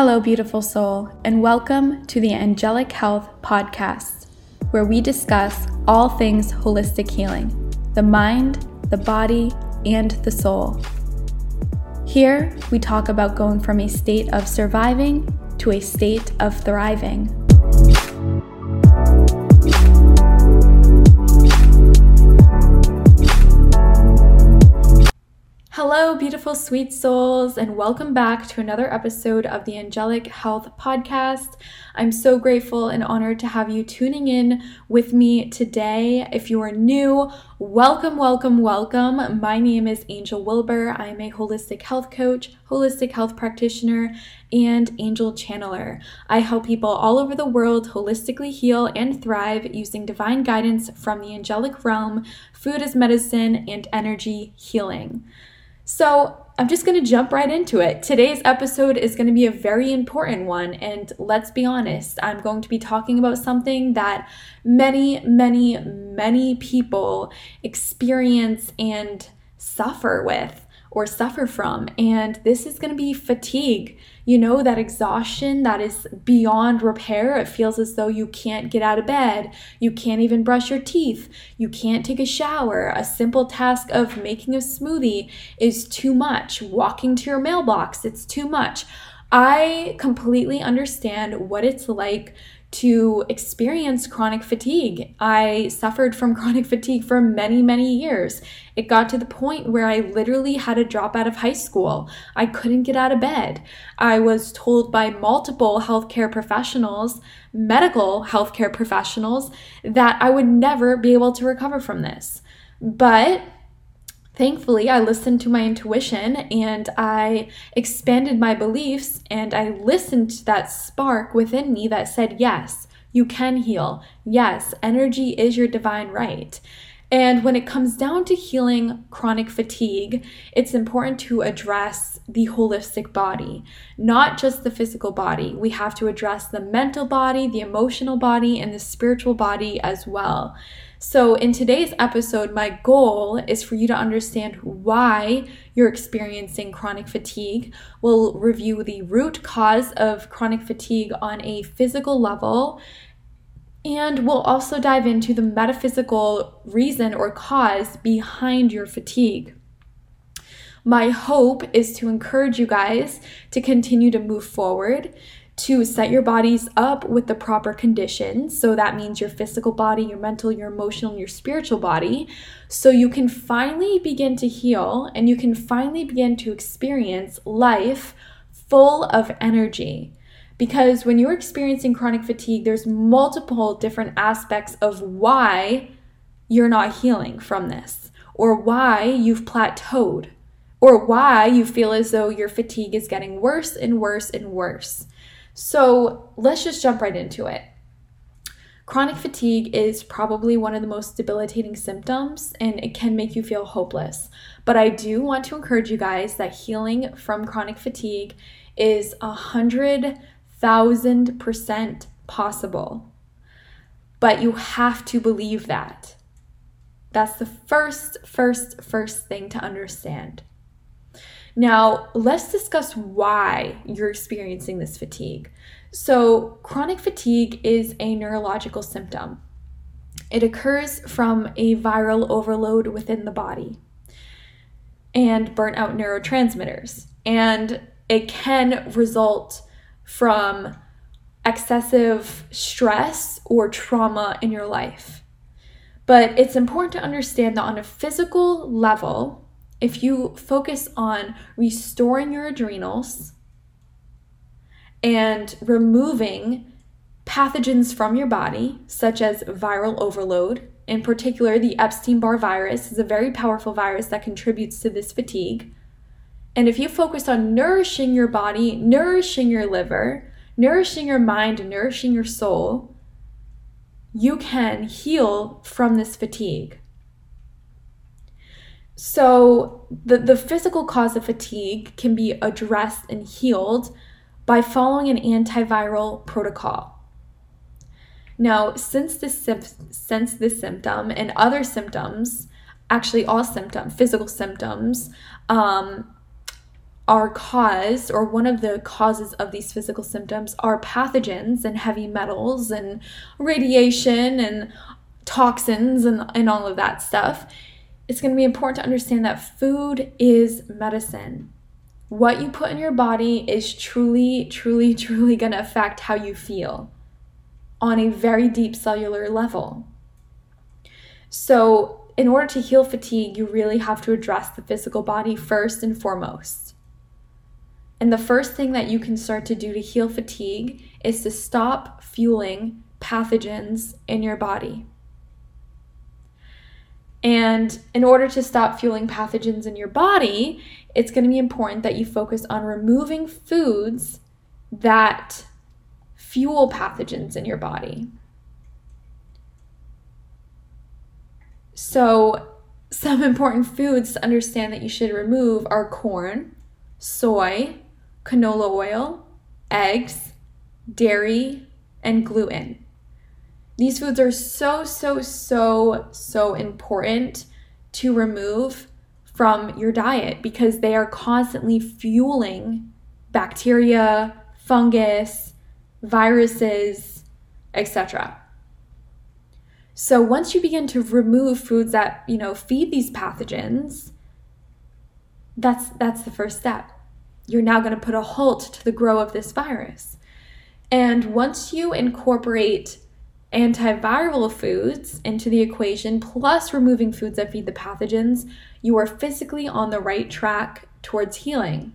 Hello, beautiful soul, and welcome to the Angelic Health Podcast, where we discuss all things holistic healing the mind, the body, and the soul. Here, we talk about going from a state of surviving to a state of thriving. Beautiful sweet souls, and welcome back to another episode of the Angelic Health Podcast. I'm so grateful and honored to have you tuning in with me today. If you are new, welcome, welcome, welcome. My name is Angel Wilbur. I am a holistic health coach, holistic health practitioner, and angel channeler. I help people all over the world holistically heal and thrive using divine guidance from the angelic realm, food as medicine, and energy healing. So, I'm just going to jump right into it. Today's episode is going to be a very important one. And let's be honest, I'm going to be talking about something that many, many, many people experience and suffer with or suffer from. And this is going to be fatigue you know, that exhaustion that is beyond repair. It feels as though you can't get out of bed, you can't even brush your teeth, you can't take a shower. A simple task of making a smoothie is too much. Walking to your mailbox, it's too much. I completely understand what it's like to experience chronic fatigue. I suffered from chronic fatigue for many, many years. It got to the point where I literally had to drop out of high school. I couldn't get out of bed. I was told by multiple healthcare professionals, medical healthcare professionals, that I would never be able to recover from this. But thankfully, I listened to my intuition and I expanded my beliefs and I listened to that spark within me that said, Yes, you can heal. Yes, energy is your divine right. And when it comes down to healing chronic fatigue, it's important to address the holistic body, not just the physical body. We have to address the mental body, the emotional body, and the spiritual body as well. So, in today's episode, my goal is for you to understand why you're experiencing chronic fatigue. We'll review the root cause of chronic fatigue on a physical level, and we'll also dive into the metaphysical reason or cause behind your fatigue. My hope is to encourage you guys to continue to move forward, to set your bodies up with the proper conditions. So that means your physical body, your mental, your emotional, your spiritual body. So you can finally begin to heal and you can finally begin to experience life full of energy. Because when you're experiencing chronic fatigue, there's multiple different aspects of why you're not healing from this, or why you've plateaued, or why you feel as though your fatigue is getting worse and worse and worse. So let's just jump right into it. Chronic fatigue is probably one of the most debilitating symptoms and it can make you feel hopeless. But I do want to encourage you guys that healing from chronic fatigue is a hundred thousand percent possible. But you have to believe that. That's the first, first, first thing to understand. Now, let's discuss why you're experiencing this fatigue. So, chronic fatigue is a neurological symptom. It occurs from a viral overload within the body and burnt out neurotransmitters. And it can result from excessive stress or trauma in your life. But it's important to understand that on a physical level, if you focus on restoring your adrenals and removing pathogens from your body, such as viral overload, in particular, the Epstein Barr virus is a very powerful virus that contributes to this fatigue. And if you focus on nourishing your body, nourishing your liver, nourishing your mind, nourishing your soul, you can heal from this fatigue. So, the, the physical cause of fatigue can be addressed and healed by following an antiviral protocol. Now, since this, since this symptom and other symptoms, actually all symptom, physical symptoms, um, are caused, or one of the causes of these physical symptoms are pathogens and heavy metals and radiation and toxins and, and all of that stuff, it's going to be important to understand that food is medicine. What you put in your body is truly, truly, truly going to affect how you feel on a very deep cellular level. So, in order to heal fatigue, you really have to address the physical body first and foremost. And the first thing that you can start to do to heal fatigue is to stop fueling pathogens in your body. And in order to stop fueling pathogens in your body, it's going to be important that you focus on removing foods that fuel pathogens in your body. So, some important foods to understand that you should remove are corn, soy, canola oil, eggs, dairy, and gluten. These foods are so, so, so, so important to remove from your diet because they are constantly fueling bacteria, fungus, viruses, etc. So once you begin to remove foods that, you know, feed these pathogens, that's that's the first step you're now going to put a halt to the grow of this virus. And once you incorporate antiviral foods into the equation, plus removing foods that feed the pathogens, you are physically on the right track towards healing.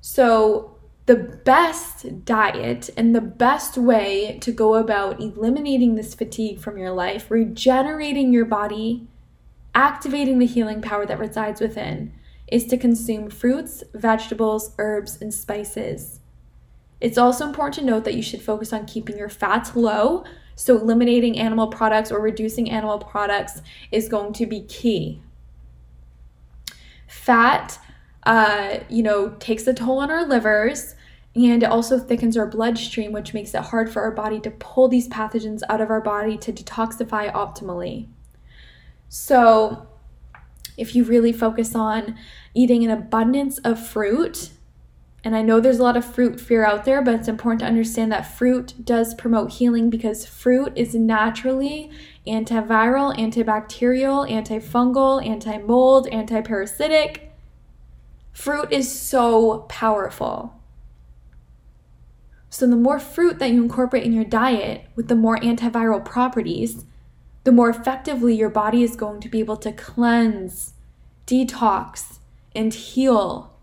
So, the best diet and the best way to go about eliminating this fatigue from your life, regenerating your body, activating the healing power that resides within, is to consume fruits, vegetables, herbs, and spices. It's also important to note that you should focus on keeping your fats low, so eliminating animal products or reducing animal products is going to be key. Fat, uh, you know, takes a toll on our livers and it also thickens our bloodstream, which makes it hard for our body to pull these pathogens out of our body to detoxify optimally. So, if you really focus on eating an abundance of fruit, and I know there's a lot of fruit fear out there, but it's important to understand that fruit does promote healing because fruit is naturally antiviral, antibacterial, antifungal, anti mold, antiparasitic. Fruit is so powerful. So, the more fruit that you incorporate in your diet with the more antiviral properties, the more effectively your body is going to be able to cleanse, detox, and heal,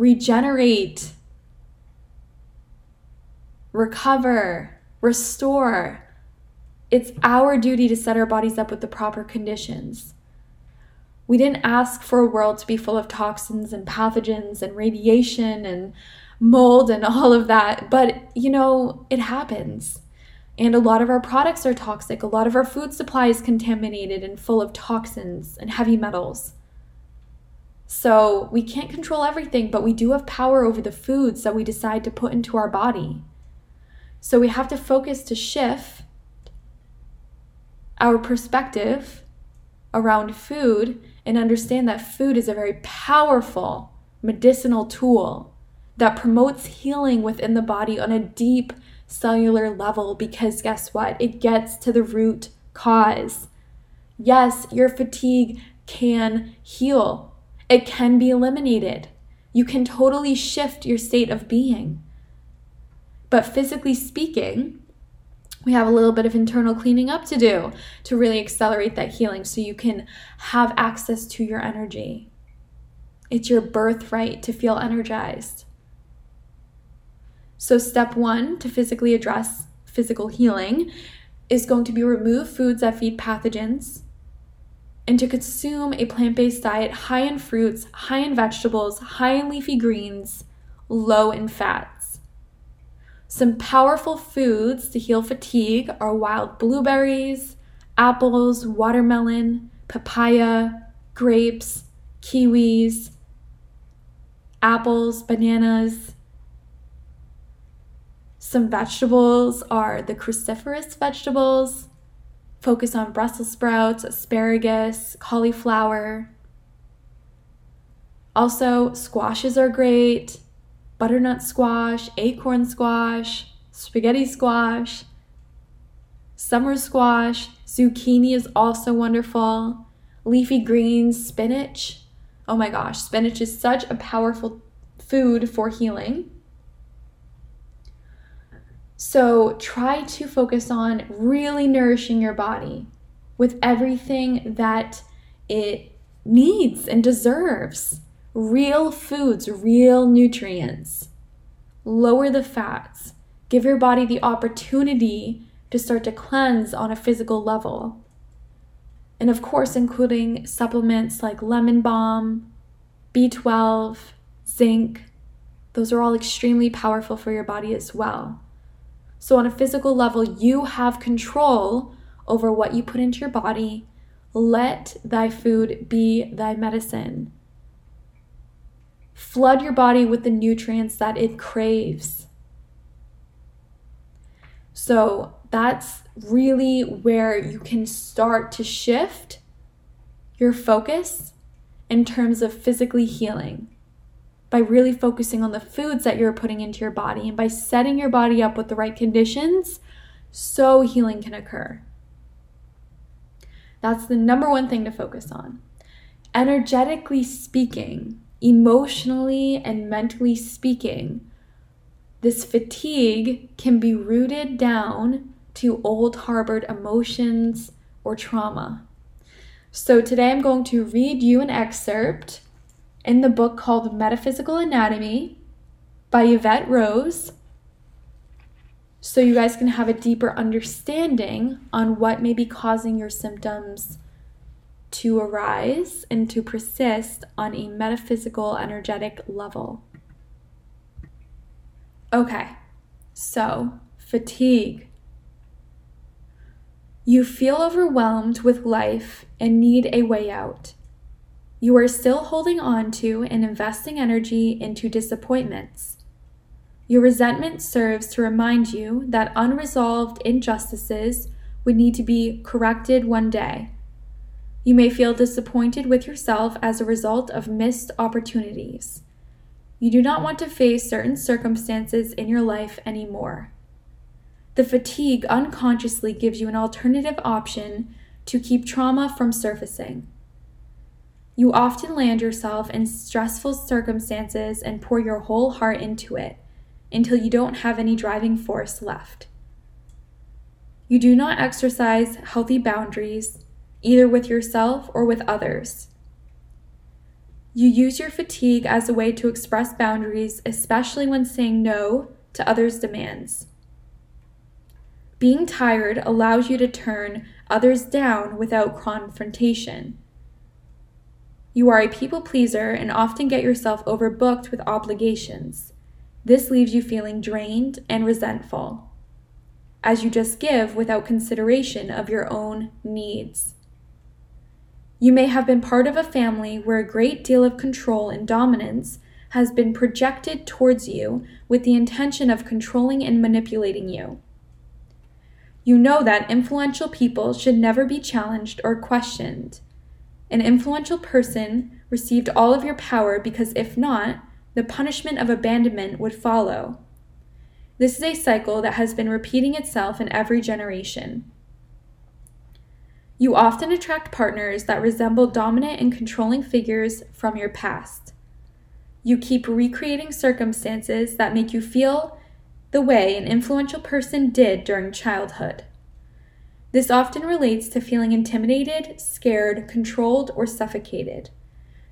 regenerate, recover, restore. It's our duty to set our bodies up with the proper conditions. We didn't ask for a world to be full of toxins and pathogens and radiation and mold and all of that, but you know, it happens. And a lot of our products are toxic. A lot of our food supply is contaminated and full of toxins and heavy metals. So we can't control everything, but we do have power over the foods that we decide to put into our body. So we have to focus to shift our perspective around food and understand that food is a very powerful medicinal tool that promotes healing within the body on a deep cellular level because guess what? It gets to the root cause. Yes, your fatigue can heal, it can be eliminated. You can totally shift your state of being. But physically speaking, we have a little bit of internal cleaning up to do to really accelerate that healing so you can have access to your energy. It's your birthright to feel energized. So, step one to physically address physical healing is going to be remove foods that feed pathogens and to consume a plant based diet high in fruits, high in vegetables, high in leafy greens, low in fats. Some powerful foods to heal fatigue are wild blueberries, apples, watermelon, papaya, grapes, kiwis, apples, bananas, some vegetables are the cruciferous vegetables, focus on Brussels sprouts, asparagus, cauliflower. Also, squashes are great butternut squash, acorn squash, spaghetti squash, summer squash, zucchini is also wonderful, leafy greens, spinach. Oh my gosh, spinach is such a powerful food for healing. So try to focus on really nourishing your body with everything that it needs and deserves real foods, real nutrients. Lower the fats. Give your body the opportunity to start to cleanse on a physical level. And of course, including supplements like lemon balm, B12, zinc. Those are all extremely powerful for your body as well. So, on a physical level, you have control over what you put into your body. Let thy food be thy medicine. Flood your body with the nutrients that it craves. So that's really where you can start to shift your focus in terms of physically healing by really focusing on the foods that you're putting into your body and by setting your body up with the right conditions so healing can occur. That's the number one thing to focus on. Energetically speaking, emotionally and mentally speaking, this fatigue can be rooted down to old harbored emotions or trauma. So, today I'm going to read you an excerpt in the book called Metaphysical Anatomy by Evette Rose so you guys can have a deeper understanding on what may be causing your symptoms to arise and to persist on a metaphysical, energetic level. Okay, so fatigue. You feel overwhelmed with life and need a way out. You are still holding on to and investing energy into disappointments. Your resentment serves to remind you that unresolved injustices would need to be corrected one day you may feel disappointed with yourself as a result of missed opportunities. You do not want to face certain circumstances in your life anymore. The fatigue unconsciously gives you an alternative option to keep trauma from surfacing. You often land yourself in stressful circumstances and pour your whole heart into it until you don't have any driving force left. You do not exercise healthy boundaries either with yourself or with others. You use your fatigue as a way to express boundaries, especially when saying no to others' demands. Being tired allows you to turn others down without confrontation. You are a people pleaser and often get yourself overbooked with obligations. This leaves you feeling drained and resentful, as you just give without consideration of your own needs. You may have been part of a family where a great deal of control and dominance has been projected towards you with the intention of controlling and manipulating you. You know that influential people should never be challenged or questioned. An influential person received all of your power because if not, the punishment of abandonment would follow. This is a cycle that has been repeating itself in every generation. You often attract partners that resemble dominant and controlling figures from your past. You keep recreating circumstances that make you feel the way an influential person did during childhood. This often relates to feeling intimidated, scared, controlled, or suffocated.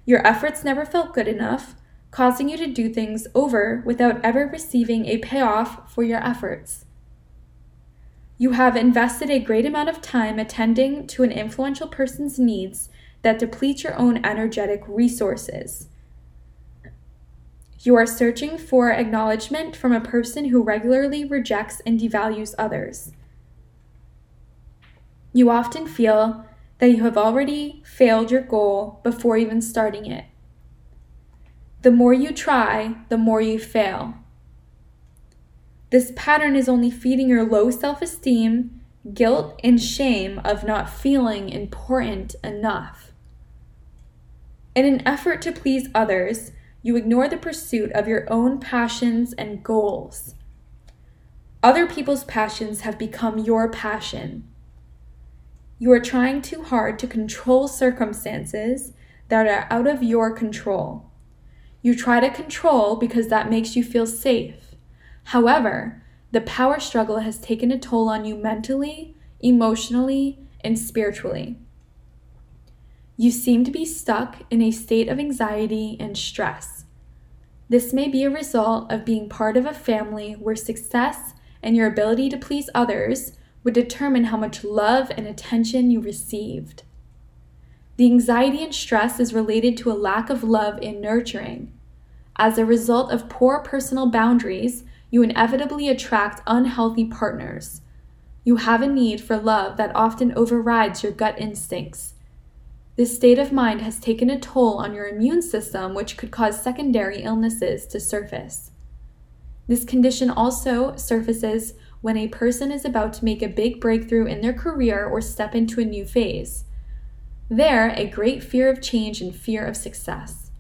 Your efforts never felt good enough, causing you to do things over without ever receiving a payoff for your efforts. You have invested a great amount of time attending to an influential person's needs that deplete your own energetic resources. You are searching for acknowledgement from a person who regularly rejects and devalues others. You often feel that you have already failed your goal before even starting it. The more you try, the more you fail. This pattern is only feeding your low self esteem, guilt, and shame of not feeling important enough. In an effort to please others, you ignore the pursuit of your own passions and goals. Other people's passions have become your passion. You are trying too hard to control circumstances that are out of your control. You try to control because that makes you feel safe. However, the power struggle has taken a toll on you mentally, emotionally, and spiritually. You seem to be stuck in a state of anxiety and stress. This may be a result of being part of a family where success and your ability to please others would determine how much love and attention you received. The anxiety and stress is related to a lack of love and nurturing. As a result of poor personal boundaries, you inevitably attract unhealthy partners. You have a need for love that often overrides your gut instincts. This state of mind has taken a toll on your immune system, which could cause secondary illnesses to surface. This condition also surfaces when a person is about to make a big breakthrough in their career or step into a new phase. There, a great fear of change and fear of success.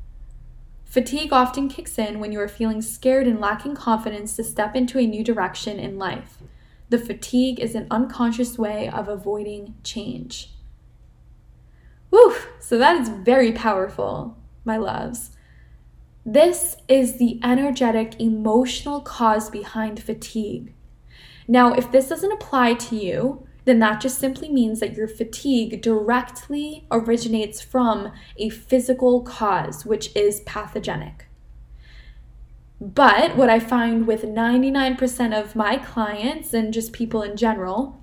Fatigue often kicks in when you are feeling scared and lacking confidence to step into a new direction in life. The fatigue is an unconscious way of avoiding change. Woo! So that is very powerful, my loves. This is the energetic, emotional cause behind fatigue. Now, if this doesn't apply to you, then that just simply means that your fatigue directly originates from a physical cause, which is pathogenic. But what I find with 99% of my clients and just people in general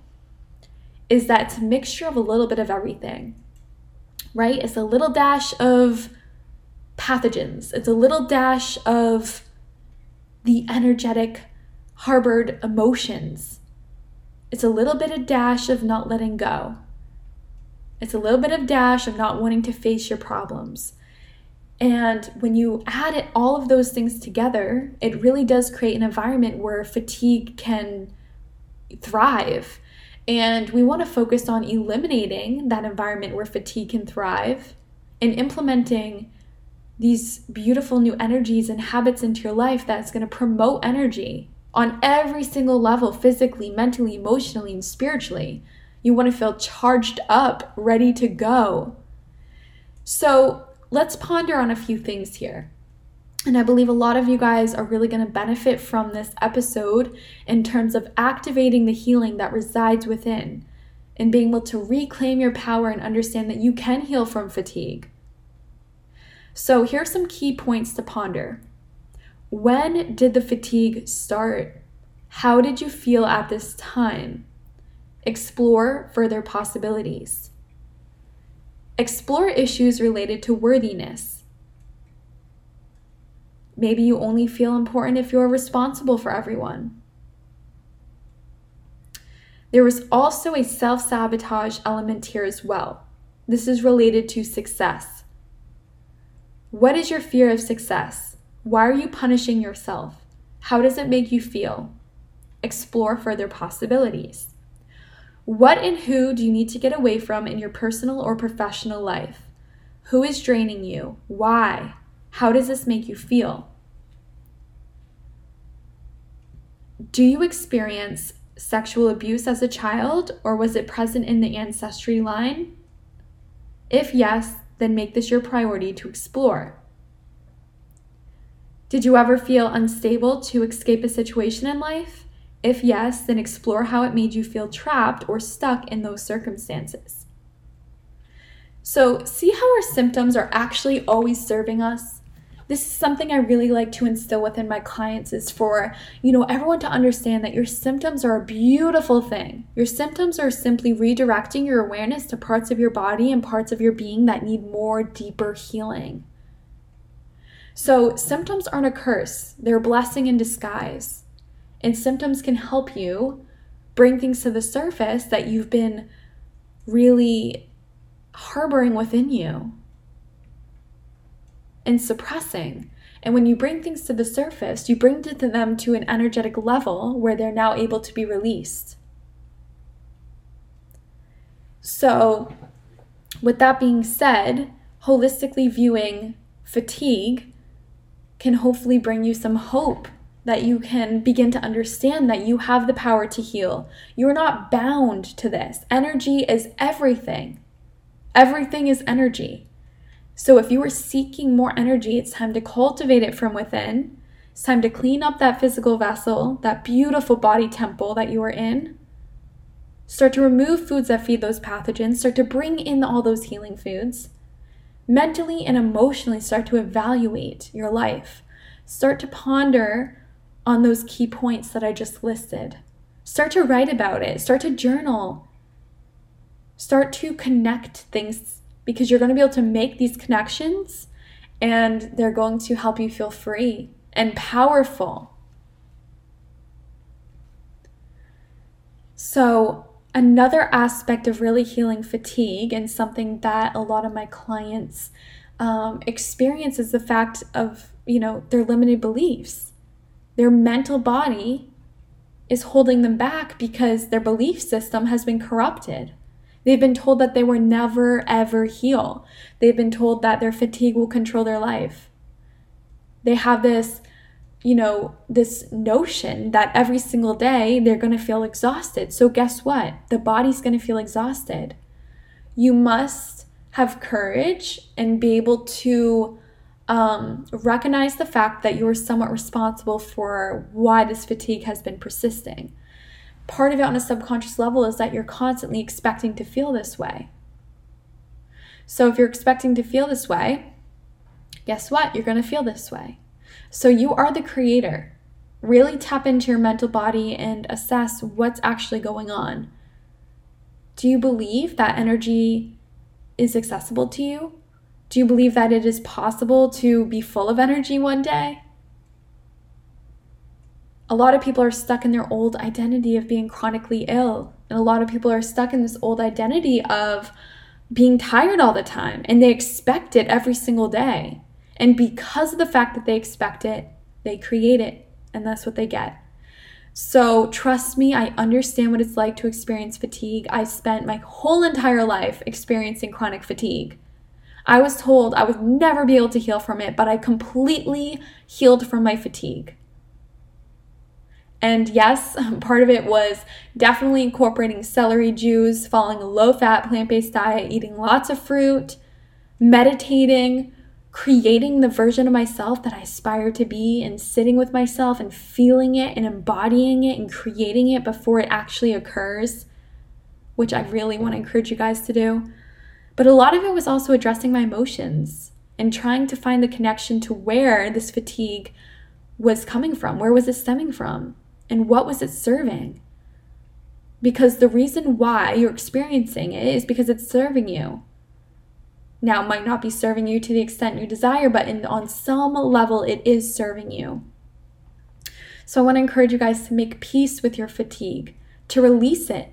is that it's a mixture of a little bit of everything, right? It's a little dash of pathogens, it's a little dash of the energetic harbored emotions. It's a little bit of dash of not letting go. It's a little bit of dash of not wanting to face your problems. And when you add it, all of those things together, it really does create an environment where fatigue can thrive. And we want to focus on eliminating that environment where fatigue can thrive and implementing these beautiful new energies and habits into your life that's going to promote energy on every single level physically, mentally, emotionally, and spiritually. You want to feel charged up, ready to go. So let's ponder on a few things here. And I believe a lot of you guys are really going to benefit from this episode in terms of activating the healing that resides within and being able to reclaim your power and understand that you can heal from fatigue. So, here are some key points to ponder. When did the fatigue start? How did you feel at this time? Explore further possibilities. Explore issues related to worthiness. Maybe you only feel important if you're responsible for everyone. There was also a self sabotage element here as well. This is related to success. What is your fear of success? Why are you punishing yourself? How does it make you feel? Explore further possibilities. What and who do you need to get away from in your personal or professional life? Who is draining you? Why? How does this make you feel? Do you experience sexual abuse as a child or was it present in the ancestry line? If yes, then make this your priority to explore. Did you ever feel unstable to escape a situation in life? If yes, then explore how it made you feel trapped or stuck in those circumstances. So, see how our symptoms are actually always serving us? This is something I really like to instill within my clients is for, you know, everyone to understand that your symptoms are a beautiful thing. Your symptoms are simply redirecting your awareness to parts of your body and parts of your being that need more deeper healing. So, symptoms aren't a curse, they're a blessing in disguise. And symptoms can help you bring things to the surface that you've been really harboring within you and suppressing. And when you bring things to the surface, you bring them to an energetic level where they're now able to be released. So, with that being said, holistically viewing fatigue can hopefully bring you some hope that you can begin to understand that you have the power to heal. You're not bound to this. Energy is everything. Everything is energy. So if you are seeking more energy, it's time to cultivate it from within. It's time to clean up that physical vessel, that beautiful body temple that you are in. Start to remove foods that feed those pathogens. Start to bring in all those healing foods. Mentally and emotionally, start to evaluate your life. Start to ponder on those key points that I just listed. Start to write about it. Start to journal. Start to connect things because you're going to be able to make these connections and they're going to help you feel free and powerful. So, another aspect of really healing fatigue and something that a lot of my clients um, experience is the fact of you know their limited beliefs. Their mental body is holding them back because their belief system has been corrupted. They've been told that they will never ever heal. They've been told that their fatigue will control their life. They have this you know, this notion that every single day they're going to feel exhausted. So, guess what? The body's going to feel exhausted. You must have courage and be able to um, recognize the fact that you're somewhat responsible for why this fatigue has been persisting. Part of it on a subconscious level is that you're constantly expecting to feel this way. So, if you're expecting to feel this way, guess what? You're going to feel this way. So you are the creator. Really tap into your mental body and assess what's actually going on. Do you believe that energy is accessible to you? Do you believe that it is possible to be full of energy one day? A lot of people are stuck in their old identity of being chronically ill. And a lot of people are stuck in this old identity of being tired all the time and they expect it every single day. And because of the fact that they expect it, they create it, and that's what they get. So, trust me, I understand what it's like to experience fatigue. I spent my whole entire life experiencing chronic fatigue. I was told I would never be able to heal from it, but I completely healed from my fatigue. And yes, part of it was definitely incorporating celery juice, following a low fat plant based diet, eating lots of fruit, meditating, creating the version of myself that I aspire to be and sitting with myself and feeling it and embodying it and creating it before it actually occurs, which I really want to encourage you guys to do. But a lot of it was also addressing my emotions and trying to find the connection to where this fatigue was coming from. Where was it stemming from? And what was it serving? Because the reason why you're experiencing it is because it's serving you now it might not be serving you to the extent you desire, but in, on some level, it is serving you. So I want to encourage you guys to make peace with your fatigue, to release it,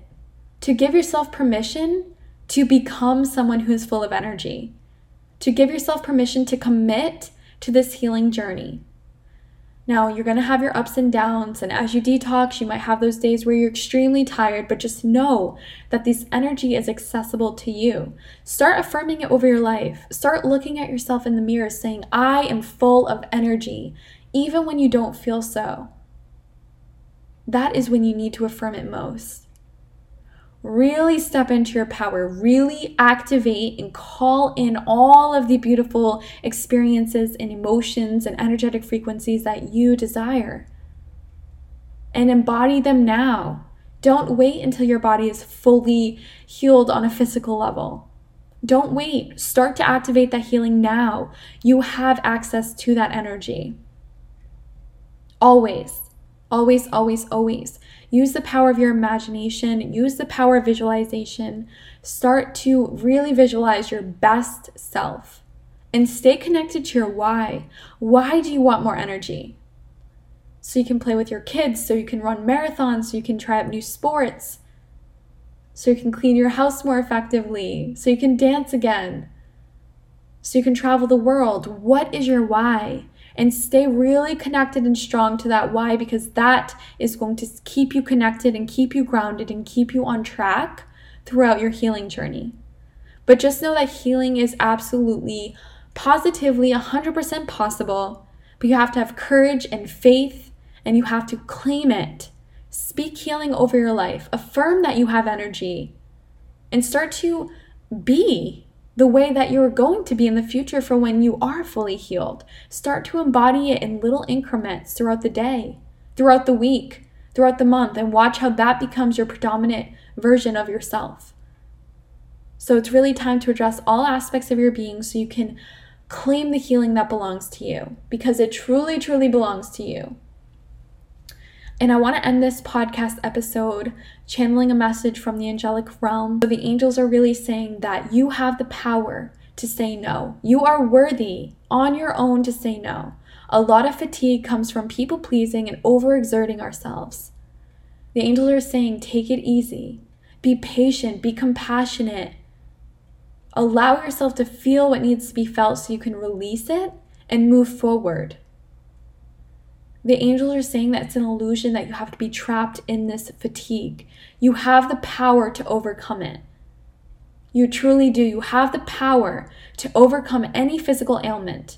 to give yourself permission to become someone who's full of energy, to give yourself permission to commit to this healing journey. Now, you're going to have your ups and downs, and as you detox, you might have those days where you're extremely tired, but just know that this energy is accessible to you. Start affirming it over your life. Start looking at yourself in the mirror saying, I am full of energy, even when you don't feel so. That is when you need to affirm it most really step into your power, really activate and call in all of the beautiful experiences and emotions and energetic frequencies that you desire. And embody them now. Don't wait until your body is fully healed on a physical level. Don't wait. Start to activate that healing now. You have access to that energy. Always, always, always, always. Use the power of your imagination, use the power of visualization. Start to really visualize your best self and stay connected to your why. Why do you want more energy? So you can play with your kids, so you can run marathons, so you can try out new sports, so you can clean your house more effectively, so you can dance again, so you can travel the world. What is your why? And stay really connected and strong to that why because that is going to keep you connected and keep you grounded and keep you on track throughout your healing journey. But just know that healing is absolutely, positively 100% possible. But you have to have courage and faith, and you have to claim it. Speak healing over your life. Affirm that you have energy. And start to be the way that you're going to be in the future for when you are fully healed. Start to embody it in little increments throughout the day, throughout the week, throughout the month, and watch how that becomes your predominant version of yourself. So it's really time to address all aspects of your being so you can claim the healing that belongs to you because it truly, truly belongs to you. And I want to end this podcast episode channeling a message from the angelic realm. So the angels are really saying that you have the power to say no. You are worthy on your own to say no. A lot of fatigue comes from people pleasing and overexerting ourselves. The angels are saying, take it easy, be patient, be compassionate, Allow yourself to feel what needs to be felt so you can release it and move forward. The angels are saying that it's an illusion that you have to be trapped in this fatigue. You have the power to overcome it. You truly do. You have the power to overcome any physical ailment.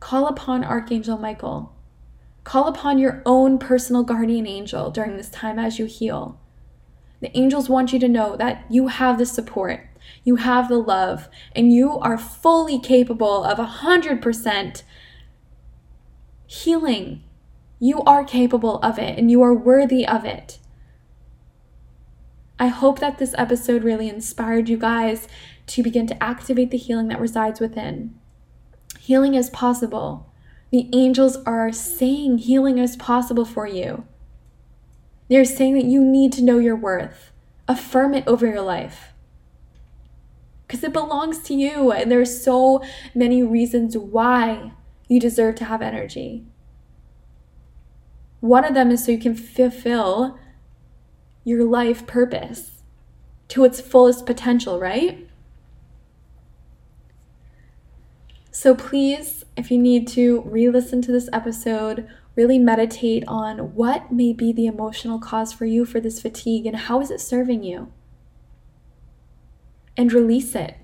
Call upon Archangel Michael. Call upon your own personal guardian angel during this time as you heal. The angels want you to know that you have the support, you have the love, and you are fully capable of 100% healing. You are capable of it and you are worthy of it. I hope that this episode really inspired you guys to begin to activate the healing that resides within. Healing is possible. The angels are saying healing is possible for you. They're saying that you need to know your worth. Affirm it over your life. Because it belongs to you, and there are so many reasons why you deserve to have energy. One of them is so you can fulfill your life purpose to its fullest potential, right? So please, if you need to re listen to this episode really meditate on what may be the emotional cause for you for this fatigue and how is it serving you? And release it.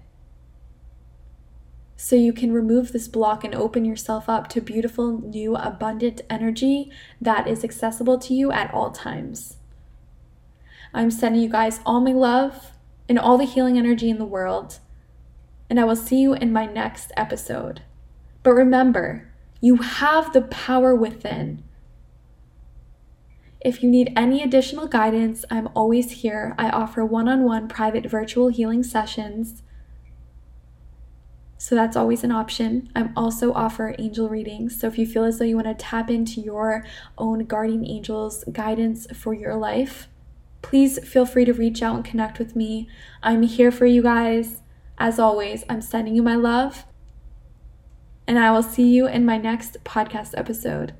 So you can remove this block and open yourself up to beautiful, new, abundant energy that is accessible to you at all times. I'm sending you guys all my love and all the healing energy in the world. And I will see you in my next episode. But remember, you have the power within. If you need any additional guidance, I'm always here. I offer one on one private virtual healing sessions. So that's always an option. I also offer angel readings. So if you feel as though you want to tap into your own guardian angels guidance for your life, please feel free to reach out and connect with me. I'm here for you guys. As always, I'm sending you my love and I will see you in my next podcast episode.